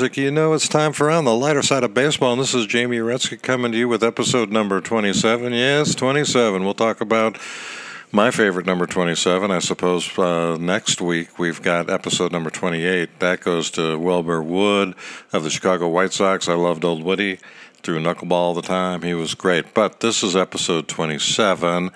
music, you know it's time for On the Lighter Side of Baseball. And this is Jamie Uretsky coming to you with episode number 27. Yes, 27. We'll talk about my favorite number 27. I suppose uh, next week we've got episode number 28. That goes to Wilbur Wood of the Chicago White Sox. I loved Old Woody, threw knuckleball all the time. He was great. But this is episode 27.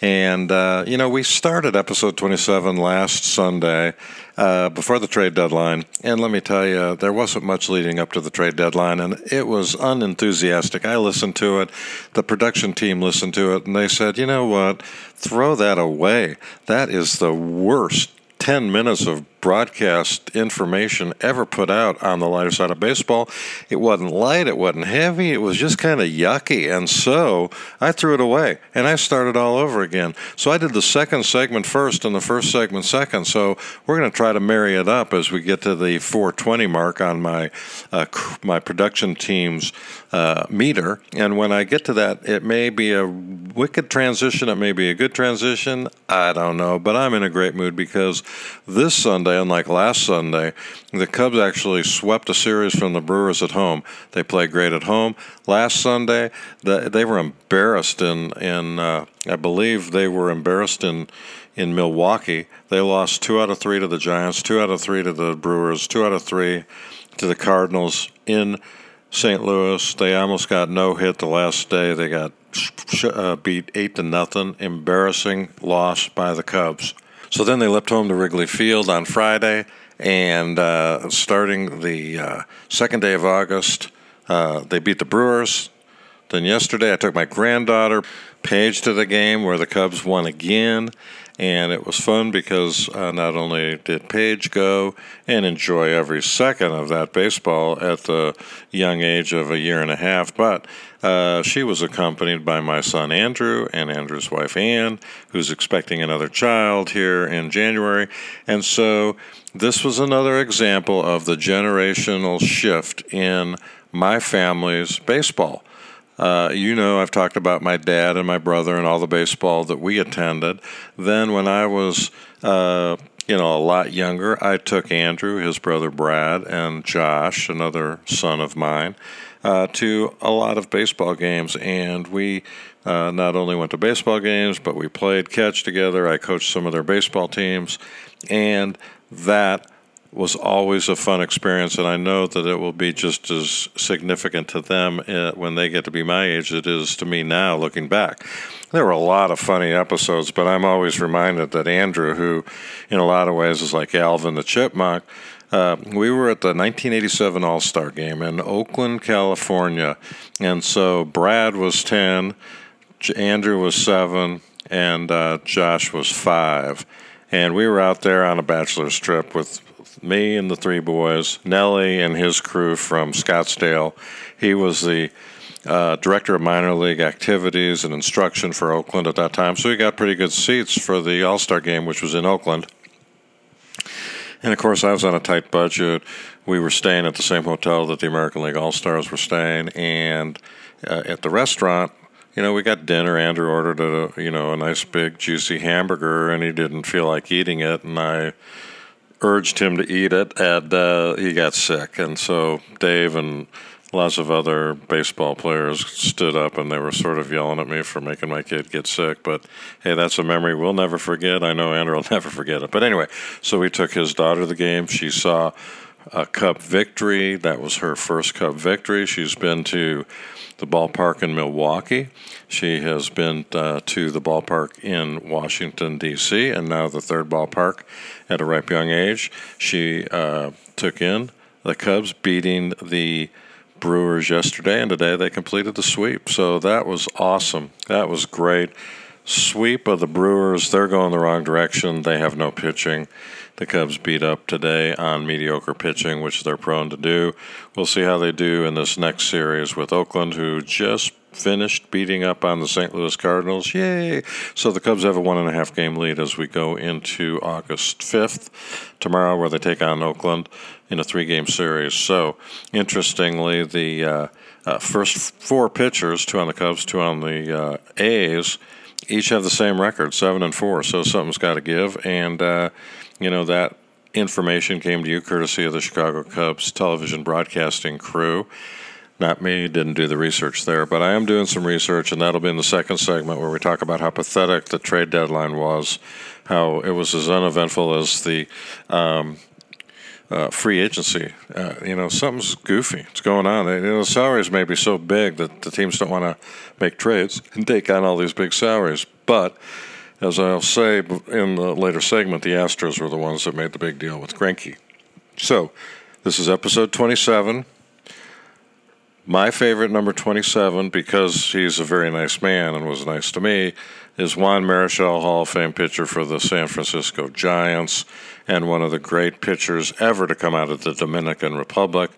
And, uh, you know, we started episode 27 last Sunday uh, before the trade deadline. And let me tell you, there wasn't much leading up to the trade deadline, and it was unenthusiastic. I listened to it, the production team listened to it, and they said, you know what? Throw that away. That is the worst 10 minutes of broadcast information ever put out on the lighter side of baseball. It wasn't light, it wasn't heavy, it was just kind of yucky. And so I threw it away and I started all over again. So I did the second segment first and the first segment second. So we're going to try to marry it up as we get to the 420 mark on my uh, my production team's uh, meter. And when I get to that, it may be a wicked transition, it may be a good transition. I don't know, but I'm in a great mood because this Sunday Sunday, unlike last Sunday, the Cubs actually swept a series from the Brewers at home. They played great at home. Last Sunday, the, they were embarrassed in in uh, I believe they were embarrassed in in Milwaukee. They lost two out of three to the Giants, two out of three to the Brewers, two out of three to the Cardinals in St. Louis. They almost got no hit the last day. They got uh, beat eight to nothing. Embarrassing loss by the Cubs. So then they left home to Wrigley Field on Friday, and uh, starting the uh, second day of August, uh, they beat the Brewers. Then yesterday, I took my granddaughter Paige to the game where the Cubs won again, and it was fun because uh, not only did Paige go and enjoy every second of that baseball at the young age of a year and a half, but uh, she was accompanied by my son Andrew and Andrew's wife Ann, who's expecting another child here in January. And so this was another example of the generational shift in my family's baseball. Uh, you know, I've talked about my dad and my brother and all the baseball that we attended. Then, when I was, uh, you know, a lot younger, I took Andrew, his brother Brad, and Josh, another son of mine, uh, to a lot of baseball games. And we uh, not only went to baseball games, but we played catch together. I coached some of their baseball teams. And that was always a fun experience, and I know that it will be just as significant to them uh, when they get to be my age as it is to me now, looking back. There were a lot of funny episodes, but I'm always reminded that Andrew, who in a lot of ways is like Alvin the Chipmunk, uh, we were at the 1987 All Star game in Oakland, California, and so Brad was 10, Andrew was 7, and uh, Josh was 5. And we were out there on a bachelor's trip with me and the three boys, Nelly and his crew from Scottsdale. He was the uh, director of minor league activities and instruction for Oakland at that time, so he got pretty good seats for the All Star game, which was in Oakland. And of course, I was on a tight budget. We were staying at the same hotel that the American League All Stars were staying, and uh, at the restaurant, you know, we got dinner. Andrew ordered a you know a nice big juicy hamburger, and he didn't feel like eating it, and I urged him to eat it, and uh, he got sick. And so Dave and lots of other baseball players stood up and they were sort of yelling at me for making my kid get sick. But hey, that's a memory we'll never forget. I know Andrew will never forget it. But anyway, so we took his daughter to the game. She saw a Cub victory. That was her first Cub victory. She's been to the ballpark in Milwaukee. She has been uh, to the ballpark in Washington, D.C., and now the third ballpark at a ripe young age. She uh, took in the Cubs beating the Brewers yesterday, and today they completed the sweep. So that was awesome. That was great. Sweep of the Brewers, they're going the wrong direction. They have no pitching. The Cubs beat up today on mediocre pitching, which they're prone to do. We'll see how they do in this next series with Oakland, who just finished beating up on the St. Louis Cardinals. Yay! So the Cubs have a one and a half game lead as we go into August 5th, tomorrow, where they take on Oakland in a three game series. So, interestingly, the uh, uh, first four pitchers, two on the Cubs, two on the uh, A's, each have the same record, seven and four. So something's got to give. And, uh, you know that information came to you courtesy of the Chicago Cubs television broadcasting crew. Not me, didn't do the research there, but I am doing some research, and that'll be in the second segment where we talk about how pathetic the trade deadline was, how it was as uneventful as the um, uh, free agency. Uh, you know, something's goofy. It's going on. You know, the salaries may be so big that the teams don't want to make trades and take on all these big salaries. But as I'll say in the later segment, the Astros were the ones that made the big deal with Greinke. So, this is episode 27. My favorite number 27, because he's a very nice man and was nice to me, is Juan Marichal, Hall of Fame pitcher for the San Francisco Giants, and one of the great pitchers ever to come out of the Dominican Republic.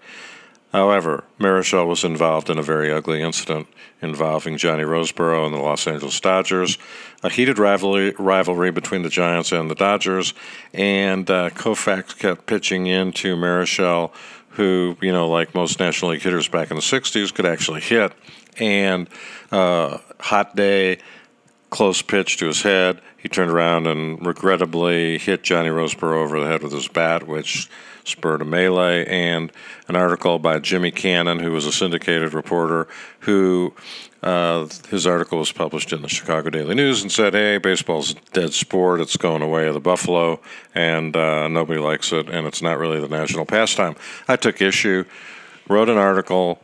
However, Marichal was involved in a very ugly incident involving Johnny Roseboro and the Los Angeles Dodgers, a heated rivalry, rivalry between the Giants and the Dodgers, and uh, Koufax kept pitching into Marichal who, you know, like most National League hitters back in the 60s, could actually hit. And uh, hot day, close pitch to his head. He turned around and regrettably hit Johnny Roseboro over the head with his bat, which spurred a melee. And an article by Jimmy Cannon, who was a syndicated reporter, who uh, his article was published in the Chicago Daily News and said, "Hey, baseball's a dead sport. It's going away of the buffalo, and uh, nobody likes it, and it's not really the national pastime." I took issue, wrote an article,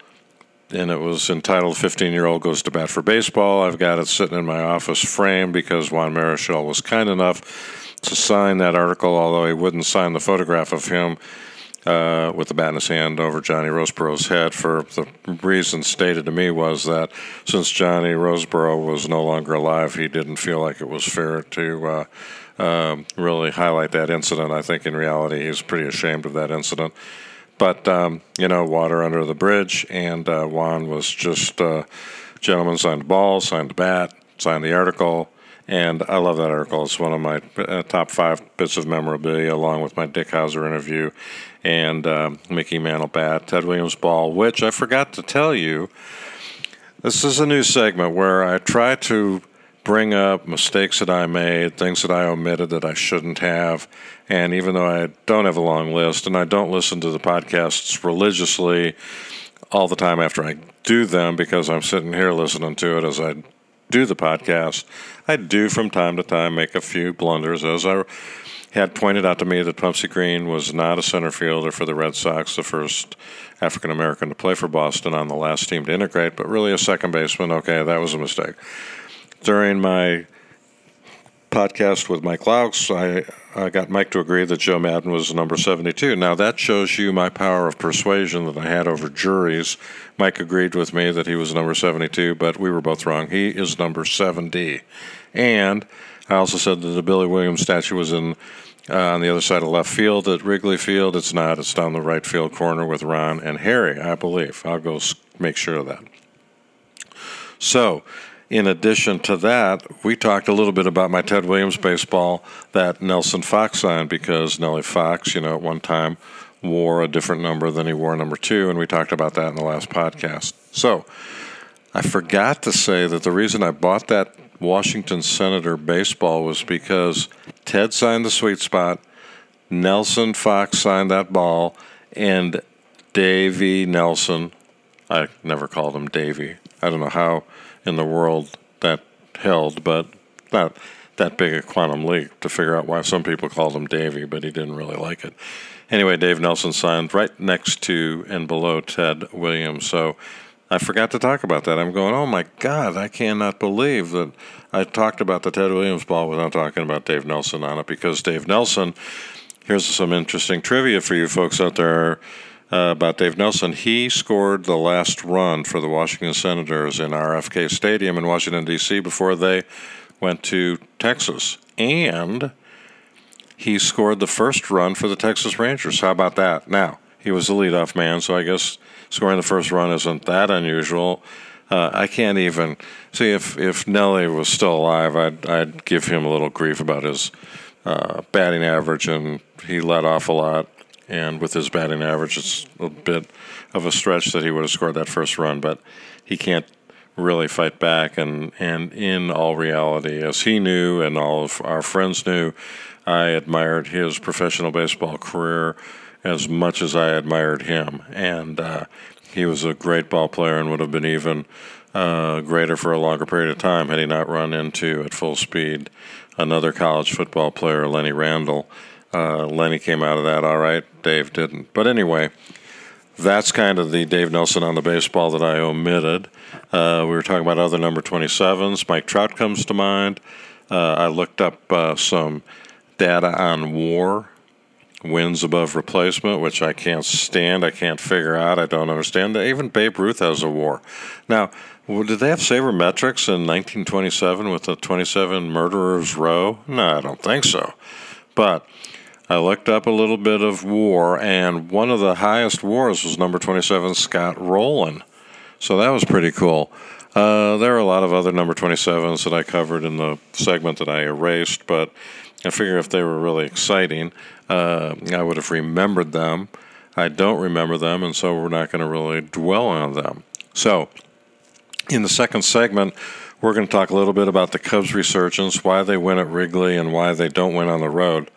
and it was entitled "15 Year Old Goes to Bat for Baseball." I've got it sitting in my office frame because Juan Marichal was kind enough to sign that article, although he wouldn't sign the photograph of him uh, with the bat in his hand over Johnny Roseboro's head for the reason stated to me was that since Johnny Roseboro was no longer alive, he didn't feel like it was fair to uh, um, really highlight that incident. I think in reality, he's pretty ashamed of that incident. But, um, you know, water under the bridge, and uh, Juan was just, uh, gentleman signed the ball, signed the bat, signed the article, and I love that article. It's one of my uh, top five bits of memorabilia, along with my Dick Howser interview and uh, Mickey Mantle bat, Ted Williams ball, which I forgot to tell you. This is a new segment where I try to bring up mistakes that I made, things that I omitted that I shouldn't have. And even though I don't have a long list and I don't listen to the podcasts religiously all the time after I do them because I'm sitting here listening to it as I do the podcast, I do from time to time make a few blunders as I had pointed out to me that Pumpsie Green was not a center fielder for the Red Sox, the first African American to play for Boston on the last team to integrate, but really a second baseman. Okay, that was a mistake. During my podcast with Mike Laux, I, I got Mike to agree that Joe Maddon was number 72. Now, that shows you my power of persuasion that I had over juries. Mike agreed with me that he was number 72, but we were both wrong. He is number 70. And I also said that the Billy Williams statue was in uh, on the other side of left field at Wrigley Field. It's not. It's down the right field corner with Ron and Harry, I believe. I'll go make sure of that. So, in addition to that, we talked a little bit about my Ted Williams baseball that Nelson Fox signed because Nellie Fox, you know, at one time wore a different number than he wore number two, and we talked about that in the last podcast. So, I forgot to say that the reason I bought that Washington Senator baseball was because Ted signed the sweet spot, Nelson Fox signed that ball, and Davey Nelson, I never called him Davey. I don't know how in the world that held, but not that big a quantum leap to figure out why some people called him Davey, but he didn't really like it. Anyway, Dave Nelson signed right next to and below Ted Williams. So I forgot to talk about that. I'm going, oh my God, I cannot believe that I talked about the Ted Williams ball without talking about Dave Nelson on it because Dave Nelson, here's some interesting trivia for you folks out there uh, about Dave Nelson. He scored the last run for the Washington Senators in RFK Stadium in Washington, D.C. before they went to Texas. And he scored the first run for the Texas Rangers. How about that? Now, he was the leadoff man, so I guess scoring the first run isn't that unusual. Uh, I can't even see if if Nelly was still alive. I'd I'd give him a little grief about his uh, batting average, and he let off a lot. And with his batting average, it's a bit of a stretch that he would have scored that first run, but he can't really fight back. And and in all reality, as he knew, and all of our friends knew, I admired his professional baseball career as much as I admired him. And uh, he was a great ball player and would have been even uh, greater for a longer period of time had he not run into, at full speed, another college football player, Lenny Randle. Uh, Lenny came out of that all right. Dave didn't. But anyway, that's kind of the Dave Nelson on the baseball that I omitted. Uh, we were talking about other number 27s. Mike Trout comes to mind. Uh, I looked up uh, some data on war, wins above replacement, which I can't stand. I can't figure out. I don't understand. Even Babe Ruth has a war. Now, did they have sabermetrics in 1927 with the 27 murderers row? No, I don't think so. But I looked up a little bit of war, and one of the highest wars was number 27, Scott Rolen. So that was pretty cool. Uh, there are a lot of other number 27s that I covered in the segment that I erased, but I figure if they were really exciting, uh, I would have remembered them. I don't remember them, and so we're not going to really dwell on them. So, in the second segment, we're going to talk a little bit about the Cubs resurgence, why they win at Wrigley, and why they don't win on the road.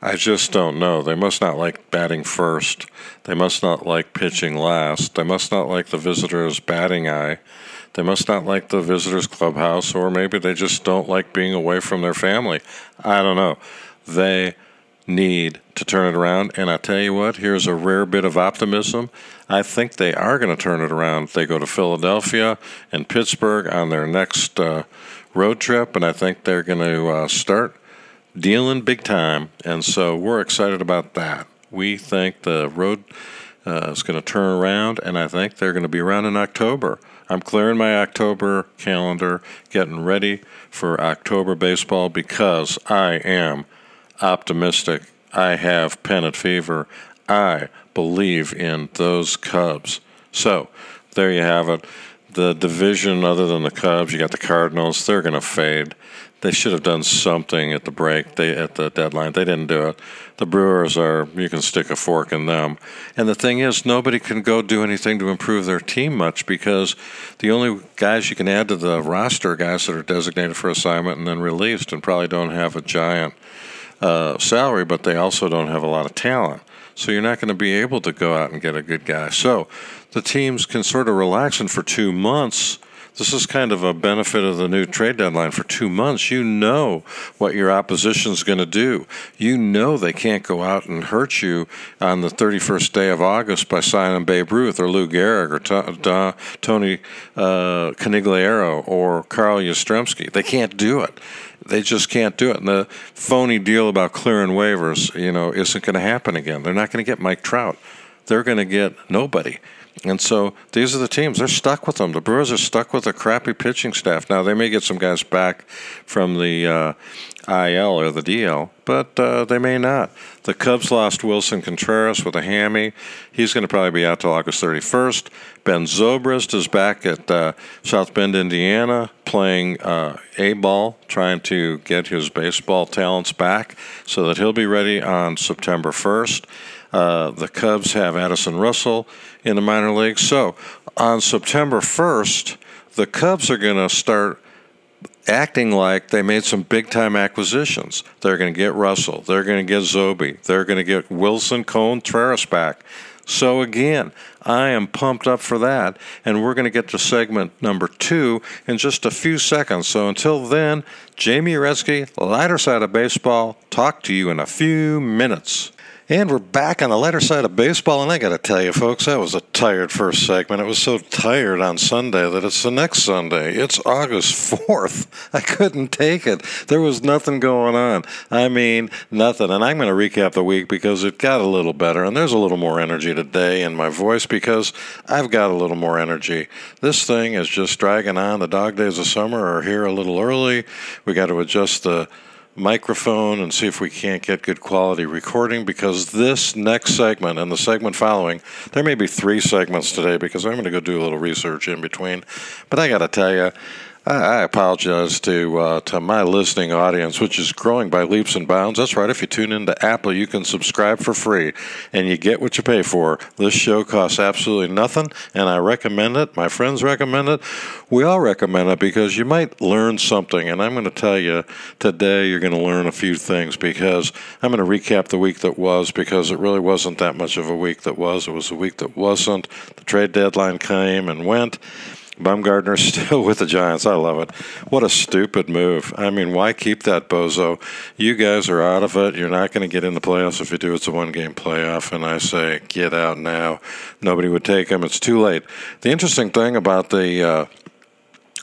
I just don't know. They must not like batting first. They must not like pitching last. They must not like the visitor's batting eye. They must not like the visitors' clubhouse, or maybe they just don't like being away from their family. I don't know. They need to turn it around. And I tell you what, here's a rare bit of optimism. I think they are going to turn it around. They go to Philadelphia and Pittsburgh on their next uh, road trip, and I think they're going to uh, start dealing big time. And so we're excited about that. We think the road uh, is going to turn around, and I think they're going to be around in October. I'm clearing my October calendar, getting ready for October baseball because I am optimistic. I have pennant fever. I believe in those Cubs. So there you have it. The division, other than the Cubs, you got the Cardinals. They're going to fade they should have done something at the break. They at the deadline. They didn't do it. The Brewers are you can stick a fork in them. And the thing is, nobody can go do anything to improve their team much because the only guys you can add to the roster are guys that are designated for assignment and then released, and probably don't have a giant uh, salary, but they also don't have a lot of talent. So you're not going to be able to go out and get a good guy. So the teams can sort of relax, and for two months this is kind of a benefit of the new trade deadline for two months. You know what your opposition is going to do. You know they can't go out and hurt you on the 31st day of August by signing Babe Ruth or Lou Gehrig or Tony uh, or Carl Yastrzemski. They can't do it. They just can't do it. And the phony deal about clearing waivers, you know, isn't going to happen again. They're not going to get Mike Trout. They're going to get nobody. And so these are the teams. They're stuck with them. The Brewers are stuck with a crappy pitching staff. Now, they may get some guys back from the uh, IL or the DL, but uh, they may not. The Cubs lost Willson Contreras with a hammy. He's going to probably be out till August 31st. Ben Zobrist is back at uh, South Bend, Indiana, playing uh, A ball, trying to get his baseball talents back so that he'll be ready on September 1st. Uh, the Cubs have Addison Russell in the minor leagues. So on September 1st, the Cubs are going to start acting like they made some big time acquisitions. They're going to get Russell. They're going to get Zoby. They're going to get Willson Contreras back. So again, I am pumped up for that, and we're going to get to segment number two in just a few seconds. So until then, Jamie Uretsky, lighter side of baseball, talk to you in a few minutes. And we're back on the lighter side of baseball, and I got to tell you, folks, that was a tired first segment. It was so tired on Sunday that it's the next Sunday. It's August 4th. I couldn't take it. There was nothing going on. I mean, nothing. And I'm going to recap the week because it got a little better, and there's a little more energy today in my voice because I've got a little more energy. This thing is just dragging on. The dog days of summer are here a little early. We got to adjust the microphone and see if we can't get good quality recording because this next segment and the segment following, there may be three segments today because I'm going to go do a little research in between. But I got to tell you, I apologize to uh, to my listening audience, which is growing by leaps and bounds. That's right. If you tune into Apple, you can subscribe for free, and you get what you pay for. This show costs absolutely nothing, and I recommend it. My friends recommend it. We all recommend it because you might learn something. And I'm going to tell you today, you're going to learn a few things because I'm going to recap the week that was because it really wasn't that much of a week that was. It was a week that wasn't. The trade deadline came and went. Bumgarner's still with the Giants. I love it. What a stupid move. I mean, why keep that bozo? You guys are out of it. You're not going to get in the playoffs. If you do, it's a one game playoff. And I say, get out now. Nobody would take him. It's too late. The interesting thing about the. Uh,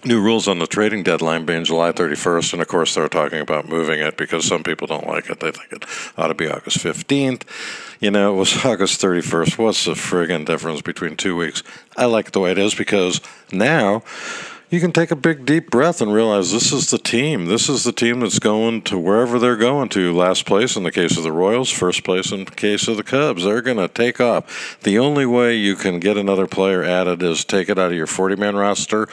new rules on the trading deadline being July 31st, and of course they're talking about moving it because some people don't like it. They think it ought to be August 15th. You know, it was August 31st. What's the friggin' difference between two weeks? I like it the way it is because now you can take a big deep breath and realize this is the team. This is the team that's going to wherever they're going to. Last place in the case of the Royals, first place in the case of the Cubs. They're going to take off. The only way you can get another player added is take it out of your 40 man roster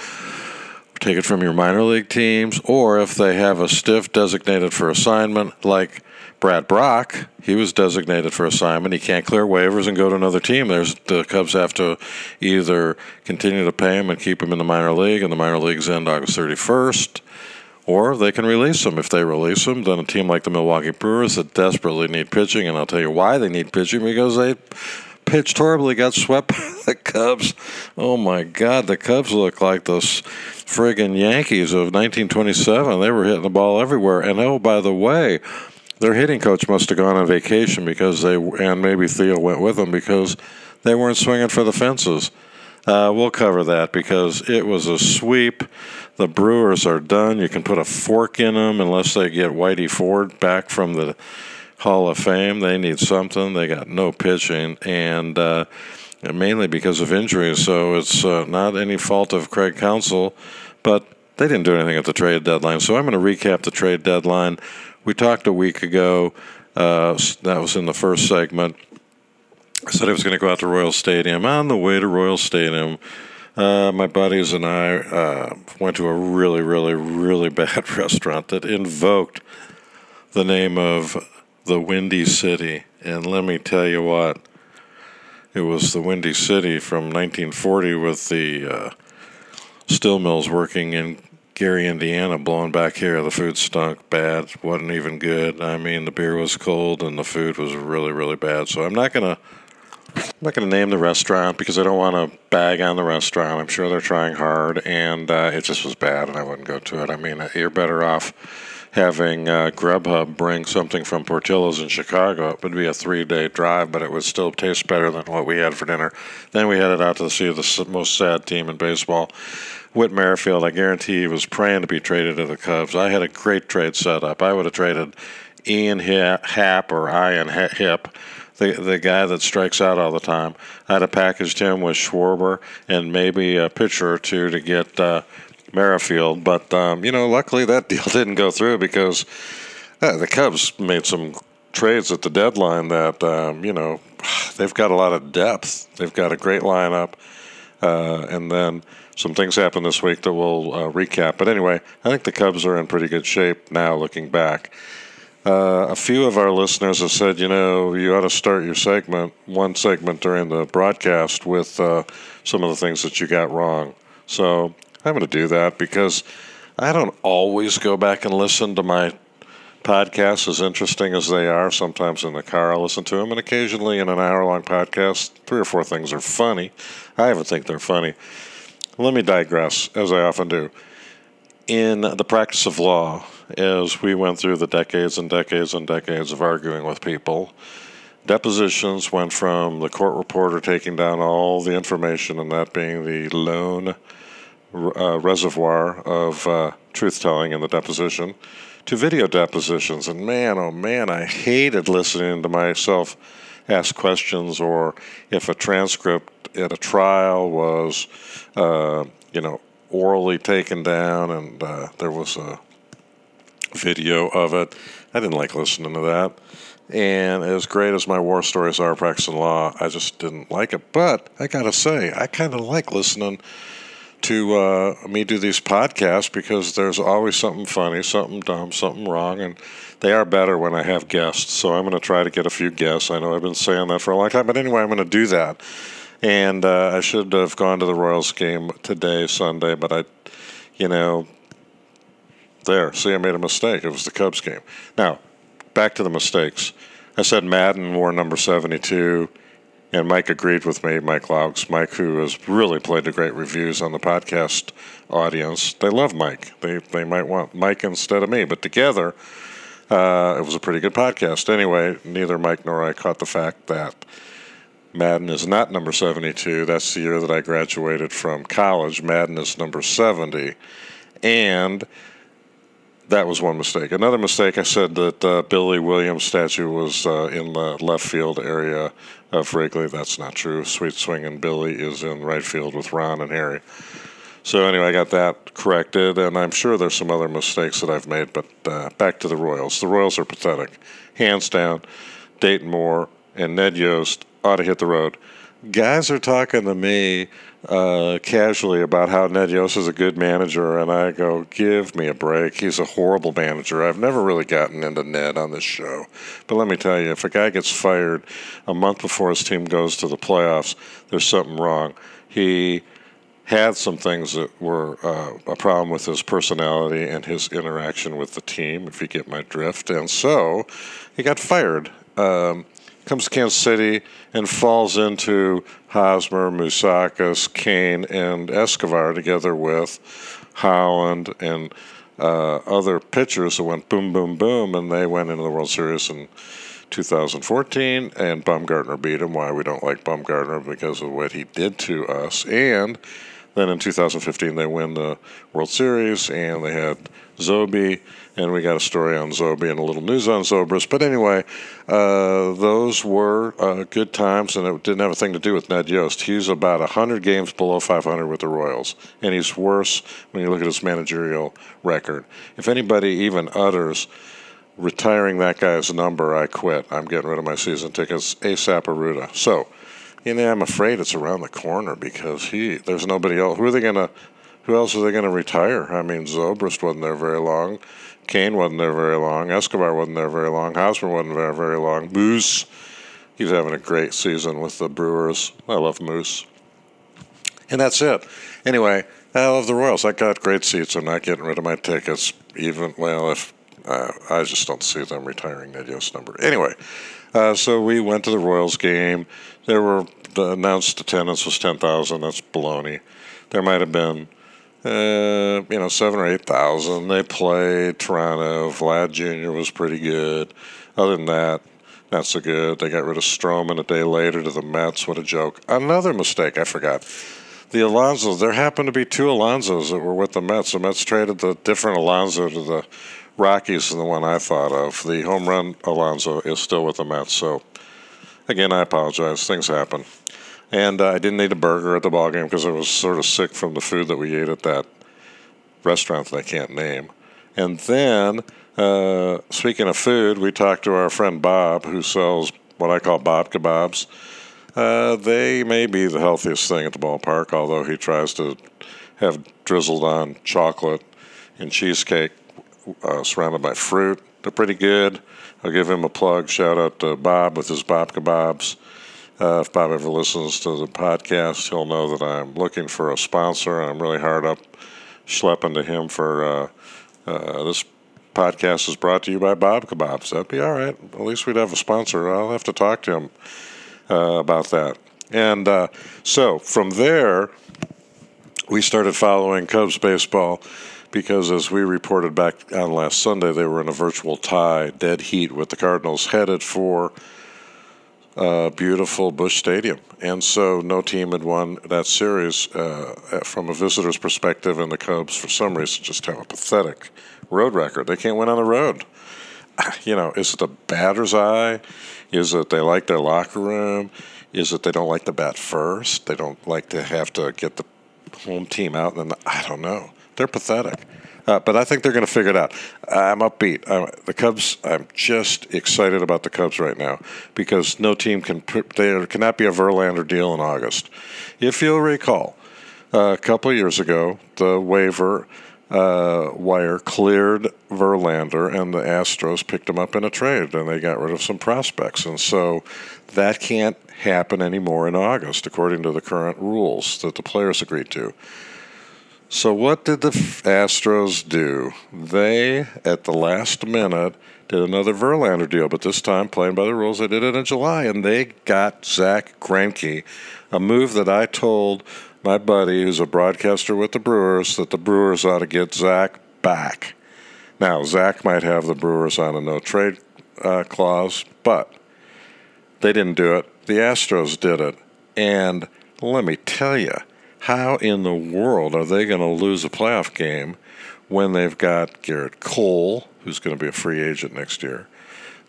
take it from your minor league teams, or if they have a stiff designated for assignment, like Brad Brach, he was designated for assignment. He can't clear waivers and go to another team. There's the Cubs have to either continue to pay him and keep him in the minor league, and the minor leagues end August 31st, or they can release him. If they release him, then a team like the Milwaukee Brewers that desperately need pitching, and I'll tell you why they need pitching because they pitched horribly, got swept by the Cubs. Oh my God, the Cubs look like those friggin' Yankees of 1927. They were hitting the ball everywhere. And oh, by the way, their hitting coach must have gone on vacation because they, and maybe Theo went with them because they weren't swinging for the fences. Uh, we'll cover that because it was a sweep. The Brewers are done. You can put a fork in them unless they get Whitey Ford back from the Hall of Fame. They need something. They got no pitching, and uh, mainly because of injuries. So it's uh, not any fault of Craig Counsell, but they didn't do anything at the trade deadline. So I'm going to recap the trade deadline. We talked a week ago. Uh, that was in the first segment. I said I was going to go out to Royal Stadium. On the way to Royal Stadium, uh, my buddies and I uh, went to a really, really, really bad restaurant that invoked the name of the Windy City. And let me tell you what, it was the Windy City from 1940 with the uh, steel mills working in Gary, Indiana, blowing back here. The food stunk bad, wasn't even good. I mean, the beer was cold and the food was really, really bad. So I'm not gonna, I'm not gonna name the restaurant because I don't want to bag on the restaurant. I'm sure they're trying hard, and uh, it just was bad, and I wouldn't go to it. I mean, you're better off having uh, Grubhub bring something from Portillo's in Chicago. It would be a three day drive, but it would still taste better than what we had for dinner. Then we headed out to see the most sad team in baseball. Whit Merrifield, I guarantee he was praying to be traded to the Cubs. I had a great trade set up. I would have traded Ian Happ or Ian Hip, the the guy that strikes out all the time. I'd have packaged him with Schwarber and maybe a pitcher or two to get uh, Merrifield. But, um, you know, luckily that deal didn't go through because uh, the Cubs made some trades at the deadline that, um, you know, they've got a lot of depth. They've got a great lineup. Uh, and then some things happened this week that we'll uh, recap. But anyway, I think the Cubs are in pretty good shape now looking back. Uh, a few of our listeners have said, you know, you ought to start your segment, one segment during the broadcast, with uh, some of the things that you got wrong. So I'm going to do that because I don't always go back and listen to my podcasts, as interesting as they are. Sometimes in the car, I listen to them, and occasionally in an hour long podcast, three or four things are funny. I even think they're funny. Let me digress, as I often do. In the practice of law, as we went through the decades and decades and decades of arguing with people, depositions went from the court reporter taking down all the information and that being the lone uh, reservoir of uh, truth telling in the deposition to video depositions. And man, oh man, I hated listening to myself ask questions or if a transcript at a trial was, uh, you know, orally taken down and uh, there was a video of it. I didn't like listening to that. And as great as my war stories are practicing law, I just didn't like it. But I gotta say, I kind of like listening to uh, me do these podcasts because there's always something funny, something dumb, something wrong, and they are better when I have guests. So I'm going to try to get a few guests. I know I've been saying that for a long time, but anyway, I'm going to do that. And uh, I should have gone to the Royals game today, Sunday, but I, you know, there. See, I made a mistake. It was the Cubs game. Now, back to the mistakes. I said Maddon wore number 72 and Mike agreed with me, Mike Laux. Mike, who has really played the great reviews on the podcast audience, they love Mike. They they might want Mike instead of me, but together, uh, it was a pretty good podcast. Anyway, neither Mike nor I caught the fact that Maddon is not number 72. That's the year that I graduated from college. Maddon is number 70. And that was one mistake. Another mistake, I said that uh, Billy Williams' statue was uh, in the left field area of Wrigley. That's not true. Sweet Swinging Billy is in right field with Ron and Harry. So anyway, I got that corrected, and I'm sure there's some other mistakes that I've made. But uh, back to the Royals. The Royals are pathetic, hands down. Dayton Moore and Ned Yost ought to hit the road. Guys are talking to me uh, casually about how Ned Yost is a good manager, and I go, give me a break. He's a horrible manager. I've never really gotten into Ned on this show. But let me tell you, if a guy gets fired a month before his team goes to the playoffs, there's something wrong. He had some things that were uh, a problem with his personality and his interaction with the team, if you get my drift. And so he got fired. Um, comes to Kansas City and falls into Hosmer, Moustakas, Cain, and Escobar together with Holland and uh, other pitchers that went boom, boom, boom, and they went into the World Series in 2014, and Bumgarner beat him. Why we don't like Bumgarner because of what he did to us. And then in 2015, they win the World Series, and they had Zobrist and we got a story on Zobrist and a little news on Zobrist. But anyway, uh, those were uh, good times, and it didn't have a thing to do with Ned Yost. He's about 100 games below 500 with the Royals, and he's worse when you look at his managerial record. If anybody even utters retiring that guy's number, I quit. I'm getting rid of my season tickets ASAP Arruda. So, you know, I'm afraid it's around the corner because he there's nobody else. Who are they to? Who else are they to retire? I mean, Zobrist wasn't there very long. Cain wasn't there very long. Escobar wasn't there very long. Hosmer wasn't there very long. Moose, he's having a great season with the Brewers. I love Moose. And that's it. Anyway, I love the Royals. I got great seats. I'm not getting rid of my tickets. Even well, if uh, I just don't see them retiring Ned Yost number. Anyway, uh, so we went to the Royals game. There were the announced attendance was ten thousand. That's baloney. There might have been uh, you know, seven or eight thousand. They played Toronto. Vlad Jr. was pretty good. Other than that, not so good. They got rid of Stroman a day later to the Mets. What a joke. Another mistake, I forgot. The Alonsos, there happened to be two Alonsos that were with the Mets. The Mets traded the different Alonso to the Rockies than the one I thought of. The home run Alonso is still with the Mets. So, again, I apologize. Things happen. And uh, I didn't eat a burger at the ball game because I was sort of sick from the food that we ate at that restaurant that I can't name. And then, uh, speaking of food, we talked to our friend Bob, who sells what I call Bob kebabs. Uh, they may be the healthiest thing at the ballpark, although he tries to have drizzled on chocolate and cheesecake uh, surrounded by fruit. They're pretty good. I'll give him a plug. Shout out to Bob with his Bob kebabs. Uh, if Bob ever listens to the podcast, he'll know that I'm looking for a sponsor. I'm really hard up schlepping to him for uh, uh, this podcast is brought to you by Bob Kebabs. That'd be all right. At least we'd have a sponsor. I'll have to talk to him uh, about that. And uh, so from there, we started following Cubs baseball because, as we reported back on last Sunday, they were in a virtual tie, dead heat with the Cardinals headed for uh, beautiful Busch Stadium. And so no team had won that series uh, from a visitor's perspective, and the Cubs, for some reason, just have a pathetic road record. They can't win on the road. You know, is it the batter's eye? Is it they like their locker room? Is it they don't like the bat first? They don't like to have to get the home team out? And I don't know. They're pathetic. Uh, but I think they're going to figure it out. I'm upbeat. I'm, the Cubs. I'm just excited about the Cubs right now because no team can. There cannot be a Verlander deal in August. If you'll recall, a couple years ago, the waiver uh, wire cleared Verlander, and the Astros picked him up in a trade, and they got rid of some prospects. And so that can't happen anymore in August, according to the current rules that the players agreed to. So, what did the Astros do? They, at the last minute, did another Verlander deal, but this time playing by the rules. They did it in July, and they got Zack Greinke, a move that I told my buddy, who's a broadcaster with the Brewers, that the Brewers ought to get Zack back. Now, Zack might have the Brewers on a no trade uh, clause, but they didn't do it. The Astros did it. And let me tell you, how in the world are they going to lose a playoff game when they've got Gerrit Cole, who's going to be a free agent next year?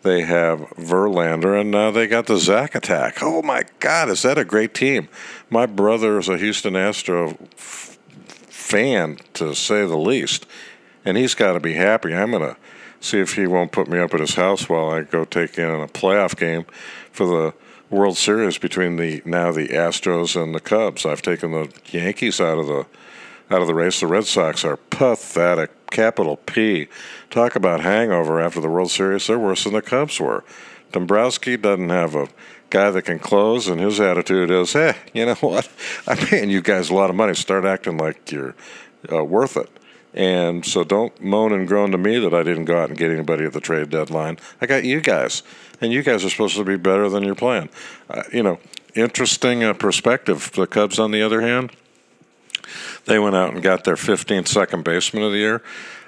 They have Verlander, and now they got the Zack attack. Oh my God, is that a great team? My brother is a Houston Astro f- fan, to say the least, and he's got to be happy. I'm going to see if he won't put me up at his house while I go take in a playoff game for the World Series between the now the Astros and the Cubs. I've taken the Yankees out of the out of the race. The Red Sox are pathetic. Capital P. Talk about hangover after the World Series. They're worse than the Cubs were. Dombrowski doesn't have a guy that can close, and his attitude is, hey, you know what? I'm paying you guys a lot of money. Start acting like you're uh, worth it. And so don't moan and groan to me that I didn't go out and get anybody at the trade deadline. I got you guys, and you guys are supposed to be better than you're playing. Uh, you know, interesting uh, perspective. The Cubs, on the other hand, they went out and got their 15th second baseman of the year.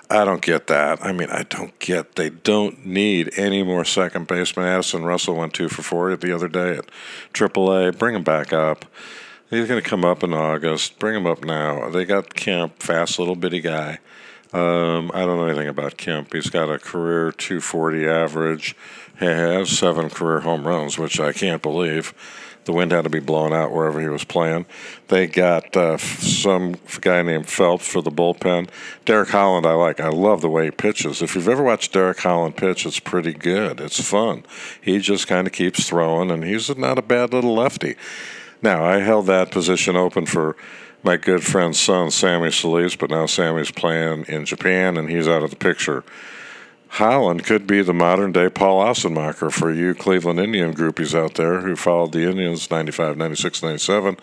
I don't get that. I mean, I don't get. They don't need any more second baseman. Addison Russell went two for four the other day at AAA. Bring him back up. He's going to come up in August. Bring him up now. They got Kemp, fast little bitty guy. Um, I don't know anything about Kemp. He's got a career 240 average. He has seven career home runs, which I can't believe the wind had to be blown out wherever he was playing. They got uh, some guy named Phelps for the bullpen. Derek Holland, I like. I love the way he pitches. If you've ever watched Derek Holland pitch, it's pretty good. It's fun. He just kind of keeps throwing, and he's not a bad little lefty. Now, I held that position open for my good friend's son, Sammy Solis, but now Sammy's playing in Japan, and he's out of the picture. Holland could be the modern day Paul Assenmacher for you Cleveland Indian groupies out there who followed the Indians 95, 96, 97.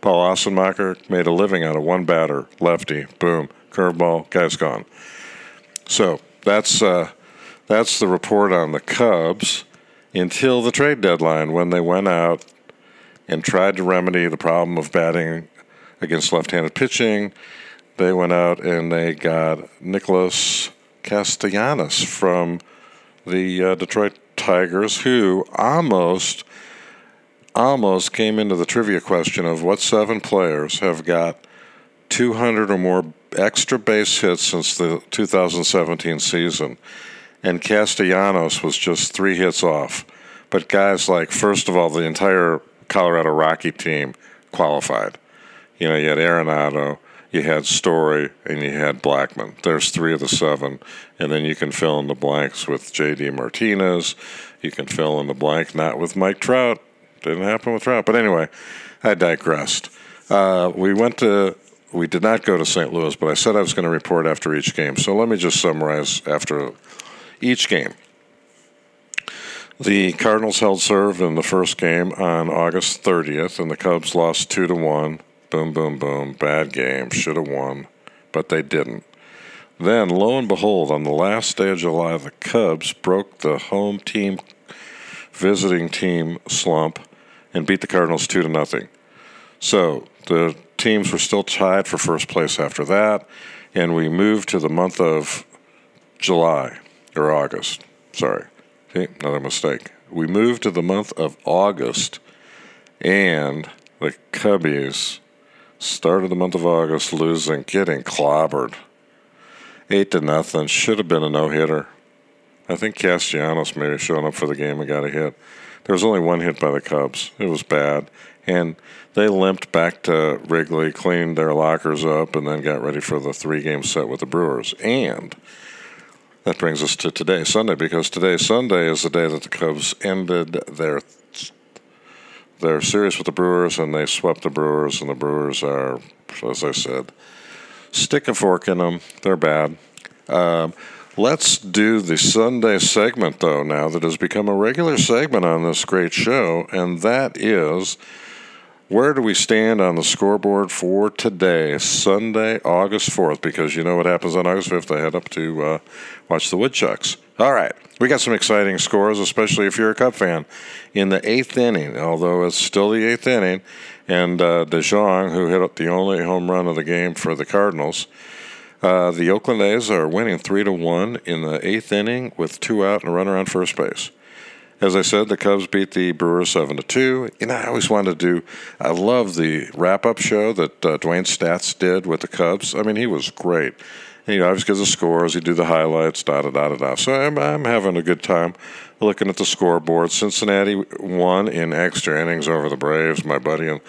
Paul Assenmacher made a living out of one batter, lefty, boom, curveball, guy's gone. So that's uh, that's the report on the Cubs until the trade deadline when they went out and tried to remedy the problem of batting against left-handed pitching. They went out and they got Nicholas Castellanos from the uh, Detroit Tigers, who almost almost came into the trivia question of what seven players have got 200 or more extra base hits since the 2017 season. And Castellanos was just three hits off. But guys like, first of all, the entire Colorado Rocky team qualified. You know, you had Arenado, you had Story, and you had Blackmon. There's three of the seven, and then you can fill in the blanks with J.D. Martinez. You can fill in the blank not with Mike Trout. Didn't happen with Trout, but anyway, I digressed. Uh, we went to. We did not go to St. Louis, but I said I was going to report after each game. So let me just summarize after each game. The Cardinals held serve in the first game on August 30th, and the Cubs lost two to one Boom, boom, boom. Bad game. Should have won, but they didn't. Then, lo and behold, on the last day of July, the Cubs broke the home team visiting team slump and beat the Cardinals 2 to nothing. So, the teams were still tied for first place after that, and we moved to the month of July or August. Sorry. See, another mistake. We moved to the month of August, and the Cubbies Started the month of August losing, getting clobbered. Eight to nothing. Should have been a no hitter. I think Castellanos maybe showing up for the game and got a hit. There was only one hit by the Cubs. It was bad. And they limped back to Wrigley, cleaned their lockers up, and then got ready for the three game set with the Brewers. And that brings us to today, Sunday, because today, Sunday, is the day that the Cubs ended their they're serious with the Brewers, and they swept the Brewers, and the Brewers are, as I said, stick a fork in them. They're bad. Um, let's do the Sunday segment, though, now that has become a regular segment on this great show, and that is where do we stand on the scoreboard for today, Sunday, August 4th? Because you know what happens on August 5th. I head up to uh, watch the Woodchucks. All right, we got some exciting scores, especially if you're a Cub fan. In the eighth inning, although it's still the eighth inning, and uh, DeJong, who hit up the only home run of the game for the Cardinals, uh, the Oakland A's are winning three to one in the eighth inning with two out and a runner on first base. As I said, the Cubs beat the Brewers seven to two. And I always wanted to do. I love the wrap-up show that uh, Dewayne Staats did with the Cubs. I mean, he was great. And, you know, gives the scores, he do the highlights, da da da da da. So I'm, I'm having a good time looking at the scoreboard. Cincinnati won in extra innings over the Braves. My buddy and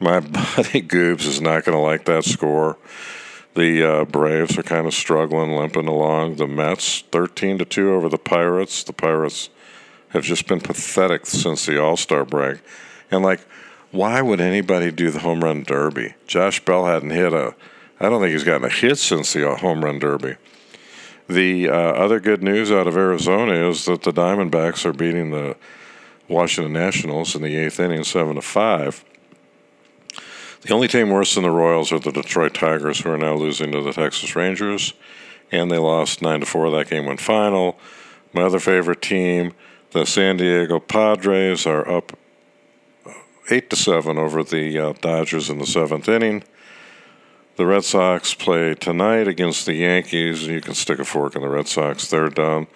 my buddy Goobs is not going to like that score. The uh, Braves are kind of struggling, limping along. The Mets, thirteen to two over the Pirates. The Pirates have just been pathetic since the All Star break. And like, why would anybody do the home run derby? Josh Bell hadn't hit a, I don't think he's gotten a hit since the uh, home run derby. The uh, other good news out of Arizona is that the Diamondbacks are beating the Washington Nationals in the eighth inning, seven to five. The only team worse than the Royals are the Detroit Tigers, who are now losing to the Texas Rangers, and they lost nine to four. That game went final. My other favorite team, the San Diego Padres are up eight to seven over the uh, Dodgers in the seventh inning. The Red Sox play tonight against the Yankees, you can stick a fork in the Red Sox. They're done.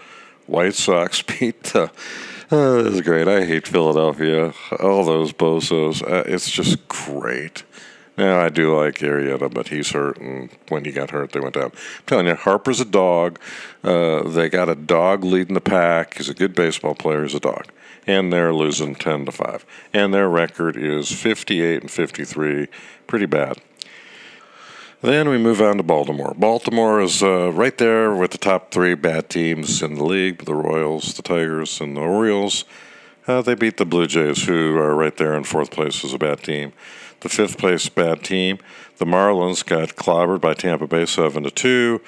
White Sox beat the. Oh, this is great. I hate Philadelphia. All those bozos. Uh, it's just great. Now, I do like Arrieta, but he's hurt, and when he got hurt, they went down. I'm telling you, Harper's a dog. Uh, they got a dog leading the pack. He's a good baseball player. He's a dog. And they're losing 10 to 5. And their record is 58 and 53. Pretty bad. Then we move on to Baltimore. Baltimore is uh, right there with the top three bad teams in the league the Royals, the Tigers, and the Orioles. Uh, they beat the Blue Jays, who are right there in fourth place as a bad team the fifth place bad team. The Marlins got clobbered by Tampa Bay seven to two.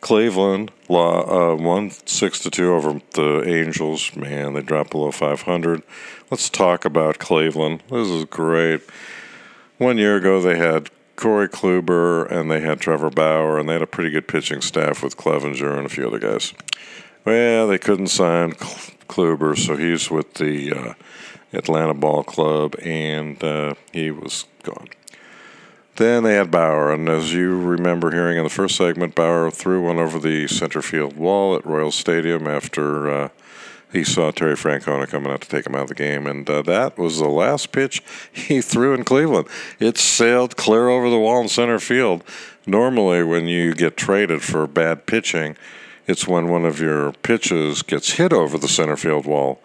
Cleveland uh, won six to two over the Angels. Man, they dropped below 500. Let's talk about Cleveland. This is great. One year ago, they had Corey Kluber and they had Trevor Bauer, and they had a pretty good pitching staff with Clevinger and a few other guys. Well, they couldn't sign Kluber, so he's with the uh, Atlanta Ball Club, and uh, he was gone. Then they had Bauer, and as you remember hearing in the first segment, Bauer threw one over the center field wall at Royal Stadium after uh, he saw Terry Francona coming out to take him out of the game, and uh, that was the last pitch he threw in Cleveland. It sailed clear over the wall in center field. Normally, when you get traded for bad pitching, it's when one of your pitches gets hit over the center field wall.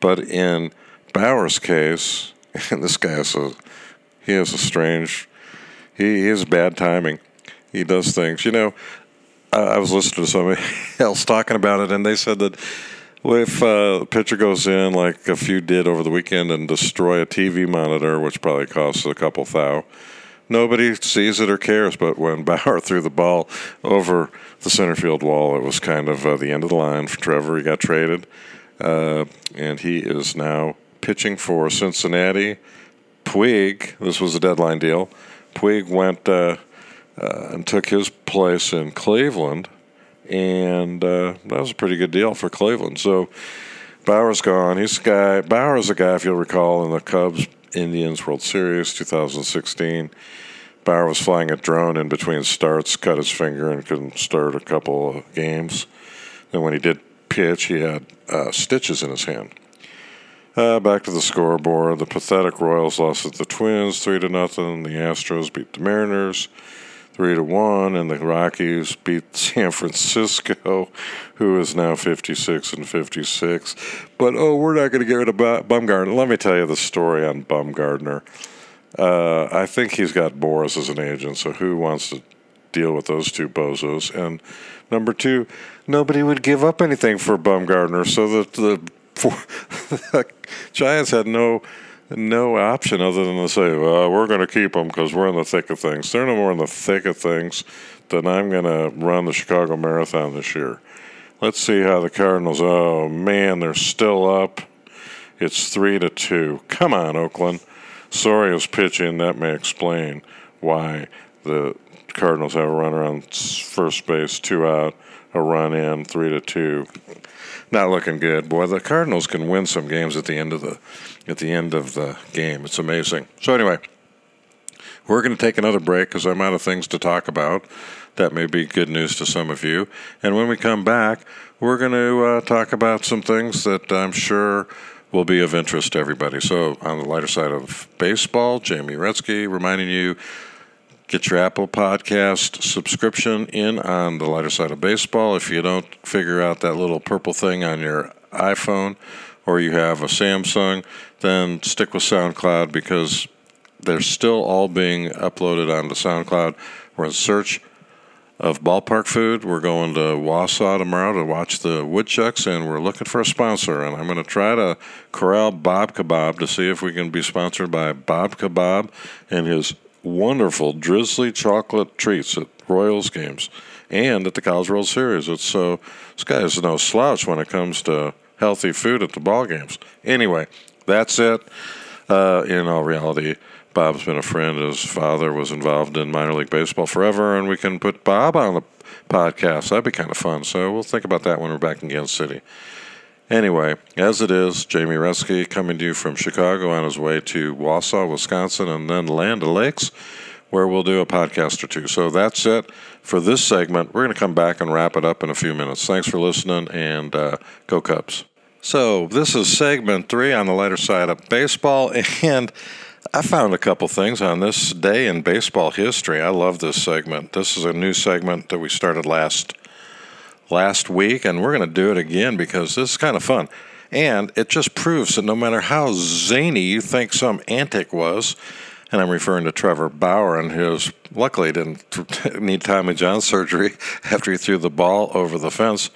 But in Bauer's case, and this guy has a he has a strange he, he has bad timing. He does things. You know, I, I was listening to somebody else talking about it, and they said that if uh, a pitcher goes in like a few did over the weekend and destroy a TV monitor, which probably costs a couple thou, nobody sees it or cares. But when Bauer threw the ball over the center field wall, it was kind of uh, the end of the line for Trevor. He got traded, uh, and he is now pitching for Cincinnati. Puig, this was a deadline deal. Puig went uh, uh, and took his place in Cleveland, and uh, that was a pretty good deal for Cleveland. So Bauer's gone. He's a guy. Bauer's a guy, if you'll recall, in the Cubs Indians World Series 2016. Bauer was flying a drone in between starts, cut his finger, and couldn't start a couple of games. And when he did pitch, he had uh, stitches in his hand. Uh, back to the scoreboard. The pathetic Royals lost to the Twins three to nothing. The Astros beat the Mariners three to one, and the Rockies beat San Francisco, who is now fifty six and fifty six. But oh, we're not going to get rid of Bumgarner. Let me tell you the story on Bumgarner. Uh, I think he's got Boras as an agent, so who wants to deal with those two bozos? And number two, nobody would give up anything for Bumgarner, so that the for the Giants had no no option other than to say, well, we're going to keep them because we're in the thick of things. They're no more in the thick of things than I'm going to run the Chicago Marathon this year. Let's see how the Cardinals. Oh man, they're still up. It's three to two. Come on, Oakland. Sorry, pitching. That may explain why the Cardinals have a runner on first base, two out, a run in, three to two. Not looking good, boy. The Cardinals can win some games at the end of the at the end of the game. It's amazing. So anyway, we're going to take another break because I'm out of things to talk about. That may be good news to some of you. And when we come back, we're going to uh, talk about some things that I'm sure will be of interest to everybody. So, on the lighter side of baseball, Jamie Retzky reminding you get your Apple Podcast subscription in on the lighter side of baseball. If you don't figure out that little purple thing on your iPhone or you have a Samsung, then stick with SoundCloud because they're still all being uploaded onto SoundCloud. We're in search of ballpark food. We're going to Wausau tomorrow to watch the woodchucks, and we're looking for a sponsor. And I'm going to try to corral Bob Kebab to see if we can be sponsored by Bob Kebab and his wonderful drizzly chocolate treats at Royals games and at the College World Series. It's so this guy is no slouch when it comes to healthy food at the ball games. Anyway, that's it. Uh, in all reality, Bob's been a friend. His father was involved in minor league baseball forever, and we can put Bob on the podcast. That'd be kind of fun. So we'll think about that when we're back in Kansas City. Anyway, as it is, Jamie Retzky coming to you from Chicago on his way to Wausau, Wisconsin, and then Land O'Lakes, where we'll do a podcast or two. So that's it for this segment. We're going to come back and wrap it up in a few minutes. Thanks for listening, and uh, go Cubs. So this is segment three on the lighter side of baseball, and I found a couple things on this day in baseball history. I love this segment. This is a new segment that we started last last week, and we're going to do it again because this is kind of fun. And it just proves that no matter how zany you think some antic was, and I'm referring to Trevor Bauer and his luckily didn't need Tommy John surgery after he threw the ball over the fence.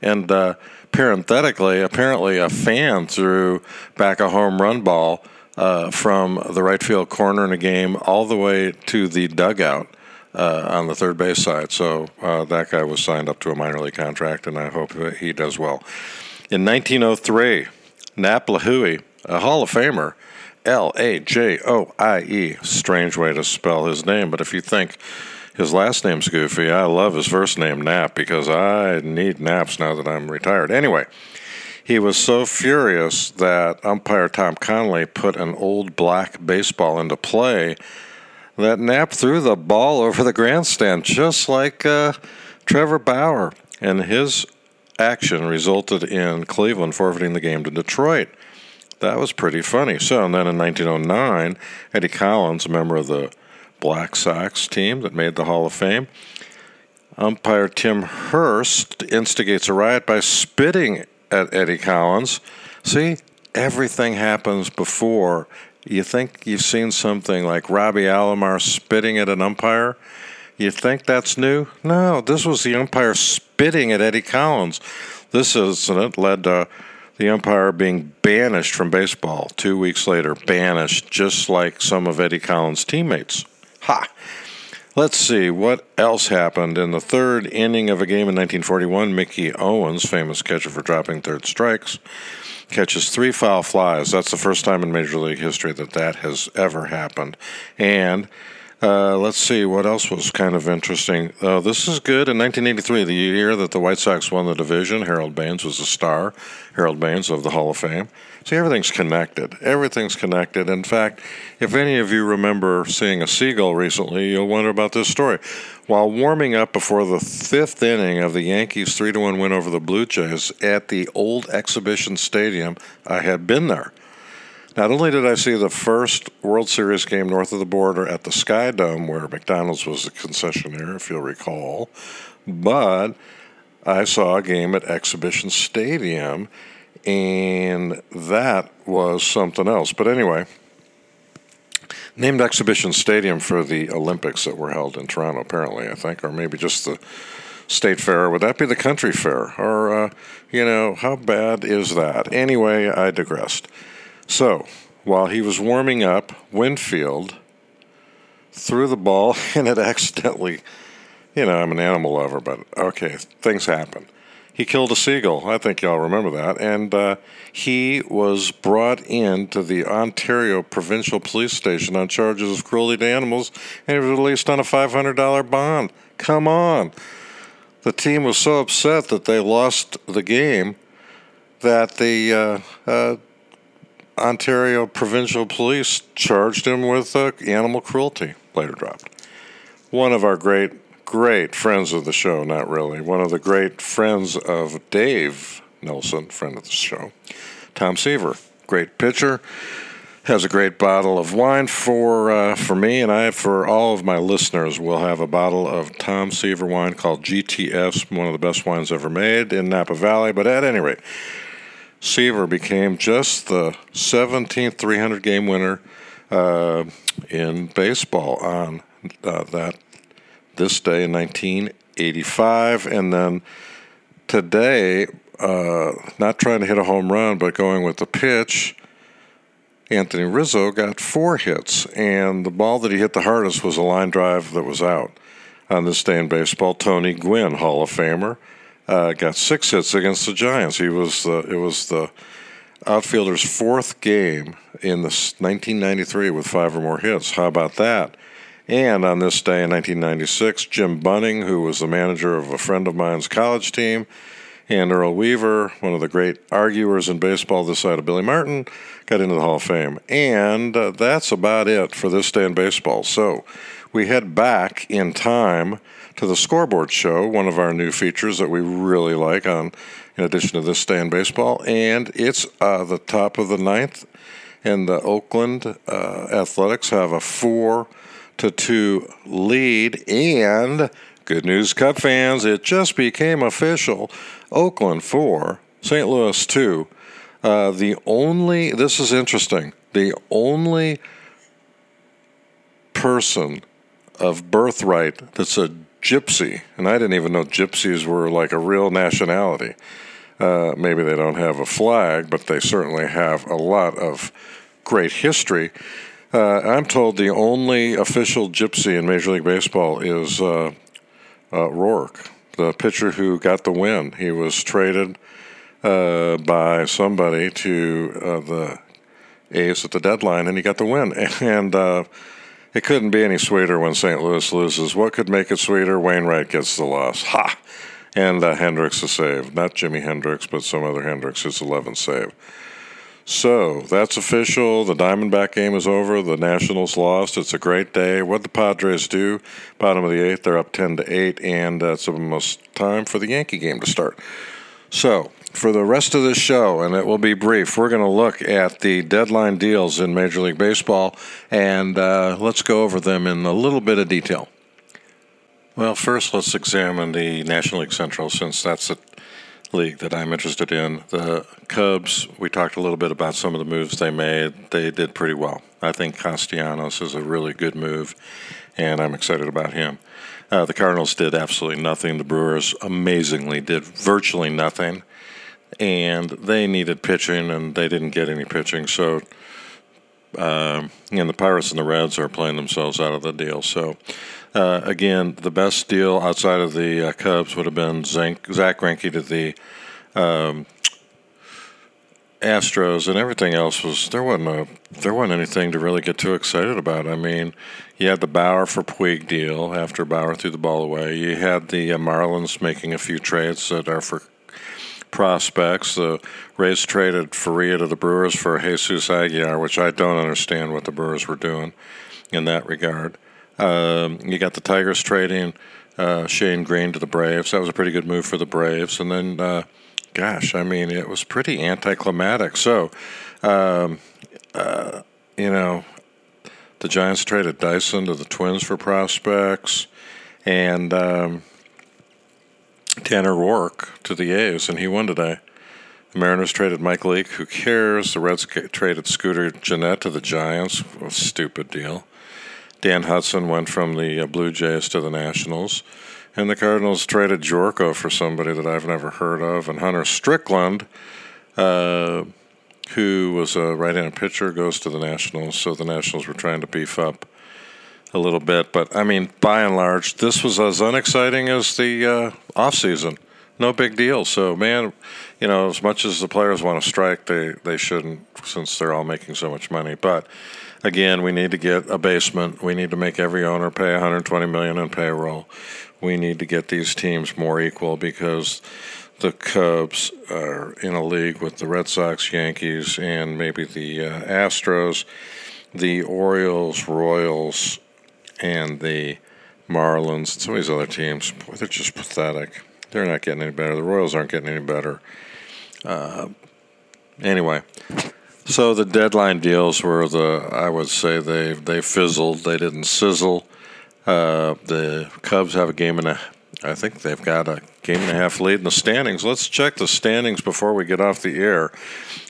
And uh, parenthetically, apparently a fan threw back a home run ball uh, from the right field corner in a game all the way to the dugout uh, on the third base side. So uh, that guy was signed up to a minor league contract, and I hope that he does well. In 1903, Nap Lajoie, a Hall of Famer, L A J O I E. Strange way to spell his name, but if you think his last name's goofy, I love his first name, Nap, because I need naps now that I'm retired. Anyway, he was so furious that umpire Tom Connolly put an old black baseball into play that Nap threw the ball over the grandstand, just like uh, Trevor Bauer. And his action resulted in Cleveland forfeiting the game to Detroit. That was pretty funny. So, and then in 1909, Eddie Collins, a member of the Black Sox team that made the Hall of Fame, umpire Tim Hurst instigates a riot by spitting at Eddie Collins. See, everything happens before. You think you've seen something like Robbie Alomar spitting at an umpire? You think that's new? No, this was the umpire spitting at Eddie Collins. This incident led to the umpire being banished from baseball two weeks later, banished, just like some of Eddie Collins' teammates. Ha! Let's see what else happened in the third inning of a game in 1941. Mickey Owens, famous catcher for dropping third strikes, catches three foul flies. That's the first time in Major League history that that has ever happened. And uh, let's see what else was kind of interesting. Uh, this is good. In 1983, the year that the White Sox won the division, Harold Baines was a star. Harold Baines of the Hall of Fame. See, everything's connected. Everything's connected. In fact, if any of you remember seeing a seagull recently, you'll wonder about this story. While warming up before the fifth inning of the Yankees' 3 1 win over the Blue Jays at the old exhibition stadium, I had been there. Not only did I see the first World Series game north of the border at the Sky Dome, where McDonald's was the concessionaire, if you'll recall, but I saw a game at Exhibition Stadium and that was something else. But anyway, named Exhibition Stadium for the Olympics that were held in Toronto, apparently, I think, or maybe just the state fair. Would that be the country fair? Or, uh, you know, how bad is that? Anyway, I digressed. So, while he was warming up, Winfield threw the ball and it accidentally, you know, I'm an animal lover, but okay, things happen. He killed a seagull. I think y'all remember that. And uh, he was brought into the Ontario Provincial Police Station on charges of cruelty to animals and he was released on a $500 bond. Come on. The team was so upset that they lost the game that the uh, uh, Ontario Provincial Police charged him with uh, animal cruelty, later dropped. One of our great, great friends of the show, not really, one of the great friends of Dave Nelson, friend of the show, Tom Seaver, great pitcher, has a great bottle of wine for uh, for me, and I for all of my listeners will have a bottle of Tom Seaver wine called GTS, one of the best wines ever made in Napa Valley. But at any rate, Seaver became just the 17th 300 game winner uh, in baseball on uh, that this day in 1985, and then today, uh, not trying to hit a home run, but going with the pitch. Anthony Rizzo got four hits, and the ball that he hit the hardest was a line drive that was out. On this day in baseball, Tony Gwynn, Hall of Famer, uh, got six hits against the Giants. He was the it was the outfielder's fourth game in the 1993 with five or more hits. How about that? And on this day in 1996, Jim Bunning, who was the manager of a friend of mine's college team, and Earl Weaver, one of the great arguers in baseball this side of Billy Martin, got into the Hall of Fame. And uh, that's about it for this day in baseball. So we head back in time to the Scoreboard Show, one of our new features that we really like on, in addition to this day in baseball, and it's uh, the top of the ninth, and the Oakland uh, Athletics have a four to two lead, and good news, Cub fans, it just became official: Oakland four, St. Louis two. Uh, the only this is interesting. The only person of birthright that's a gypsy, and I didn't even know gypsies were like a real nationality. Uh, maybe they don't have a flag, but they certainly have a lot of great history. Uh, I'm told the only official gypsy in Major League Baseball is uh, uh Roark, the pitcher who got the win. He was traded uh, by somebody to uh, the A's at the deadline, and he got the win. And it couldn't be any sweeter when St. Louis loses. What could make it sweeter? Wainwright gets the loss. Ha! And uh, Hendriks a save. Not Jimi Hendrix, but some other Hendrix. His 11th save. So that's official. The Diamondback game is over. The Nationals lost. It's a great day. What the Padres do? Bottom of the eighth, they're up 10 to 8, and it's almost time for the Yankee game to start. So for the rest of the show, and it will be brief, we're going to look at the deadline deals in Major League Baseball, and uh, let's go over them in a little bit of detail. Well, first, let's examine the National League Central, since that's the league that I'm interested in. The Cubs, we talked a little bit about some of the moves they made. They did pretty well. I think Castellanos is a really good move, and I'm excited about him. Uh, the Cardinals did absolutely nothing. The Brewers amazingly did virtually nothing and they needed pitching, and they didn't get any pitching. So, uh, and the Pirates and the Reds are playing themselves out of the deal. So, uh, again, the best deal outside of the uh, Cubs would have been Zack, Greinke to the um, Astros, and everything else was there wasn't a there wasn't anything to really get too excited about. I mean, you had the Bauer for Puig deal after Bauer threw the ball away. You had the uh, Marlins making a few trades that are for prospects. The Rays traded Faria to the Brewers for Jesus Aguilar, which I don't understand what the Brewers were doing in that regard. Um, you got the Tigers trading uh, Shane Greene to the Braves. That was a pretty good move for the Braves. And then, uh, gosh, I mean, it was pretty anticlimactic. So, um, uh, you know, the Giants traded Dyson to the Twins for prospects. And um, Tanner Roark to the A's, and he won today. The Mariners traded Mike Leake. Who cares? The Reds traded Scooter Gennett to the Giants. Stupid deal. Dan Hudson went from the uh, Blue Jays to the Nationals. And the Cardinals traded Gyorko for somebody that I've never heard of. And Hunter Strickland uh, who was a right-handed pitcher, goes to the Nationals. So the Nationals were trying to beef up a little bit. But I mean, by and large, this was as unexciting as the uh, off season. No big deal. So man, you know, as much as the players want to strike, they they shouldn't since they're all making so much money. But again, we need to get a basement. We need to make every owner pay 120 million in payroll. We need to get these teams more equal because the Cubs are in a league with the Red Sox, Yankees, and maybe the uh, Astros, the Orioles, Royals, and the Marlins, and some of these other teams. Boy, they're just pathetic. They're not getting any better. The Royals aren't getting any better. Uh, anyway, so the deadline deals were the I would say they they fizzled. They didn't sizzle. Uh, the Cubs have a game and a I think they've got a game and a half lead in the standings. Let's check the standings before we get off the air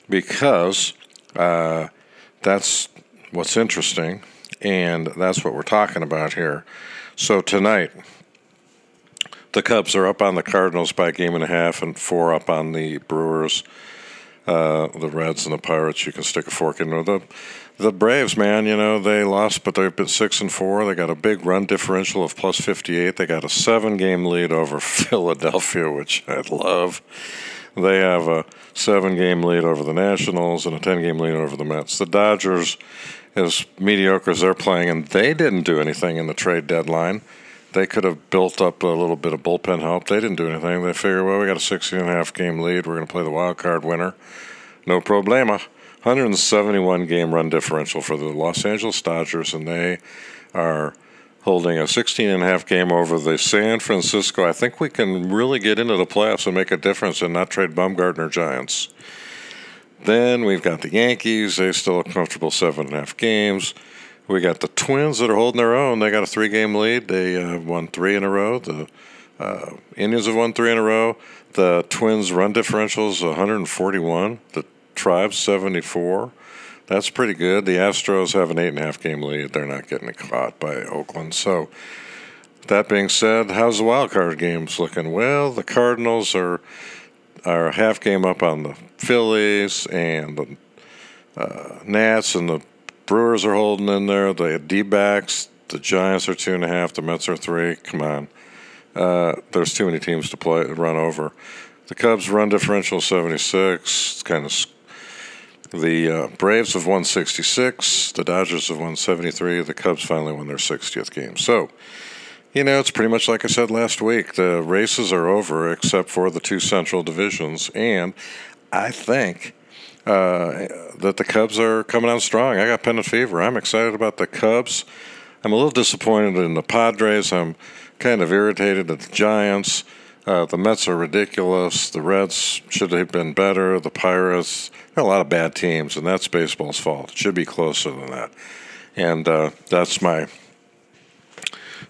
because uh, that's what's interesting and that's what we're talking about here. So tonight, the Cubs are up on the Cardinals by a game and a half, and four up on the Brewers. Uh, the Reds and the Pirates, you can stick a fork in. The the Braves, man, you know they lost, but they've been six and four. They got a big run differential of plus fifty eight. They got a seven game lead over Philadelphia, which I love. They have a seven game lead over the Nationals and a ten game lead over the Mets. The Dodgers, as mediocre as they're playing, and they didn't do anything in the trade deadline they could have built up a little bit of bullpen help. They didn't do anything. They figured, well, we got a 16 and a half game lead. We're going to play the wild card winner. No problema. 171 game run differential for the Los Angeles Dodgers, and they are holding a 16 and a half game over the San Francisco. I think we can really get into the playoffs and make a difference and not trade Bumgarner Giants. Then we've got the Yankees. They still a comfortable seven and a half games. We got the Twins that are holding their own. They got a three game lead. They uh, won three in a row. The uh, Indians have won three in a row. The Twins' run differential is 141. The Tribes 74. That's pretty good. The Astros have an eight and a half game lead. They're not getting caught by Oakland. So, that being said, how's the wild card games looking? Well, the Cardinals are are half game up on the Phillies and the uh, Nats and the Brewers are holding in there. The D backs, the Giants are two and a half. The Mets are three. Come on. Uh, there's too many teams to play run over. The Cubs run differential 76. It's kind of the uh, Braves have won 66. The Dodgers have won 73. The Cubs finally won their 60th game. So, you know, it's pretty much like I said last week. The races are over except for the two central divisions. And I think uh, that the Cubs are coming on strong. I got pennant fever. I'm excited about the Cubs. I'm a little disappointed in the Padres. I'm kind of irritated at the Giants. Uh, the Mets are ridiculous. The Reds should have been better. The Pirates, a lot of bad teams, and that's baseball's fault. It should be closer than that. And uh, that's my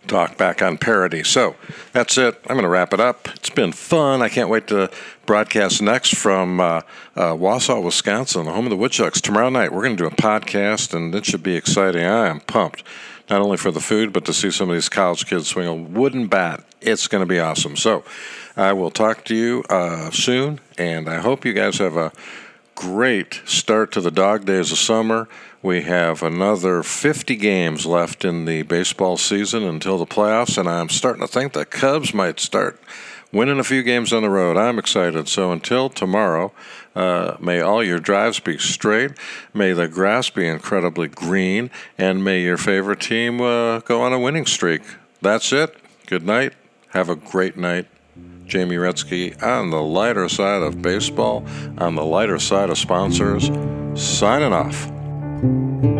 talk back on parody. So that's it. I'm going to wrap it up. It's been fun. I can't wait to broadcast next from uh, uh, Wausau, Wisconsin, the home of the Woodchucks. Tomorrow night, we're going to do a podcast, and it should be exciting. I am pumped, not only for the food, but to see some of these college kids swing a wooden bat. It's going to be awesome. So I will talk to you uh, soon, and I hope you guys have a great start to the dog days of summer. We have another 50 games left in the baseball season until the playoffs, and I'm starting to think the Cubs might start winning a few games on the road. I'm excited. So until tomorrow, uh, may all your drives be straight, may the grass be incredibly green, and may your favorite team uh, go on a winning streak. That's it. Good night. Have a great night. Jamie Retzky on the lighter side of baseball, on the lighter side of sponsors, signing off.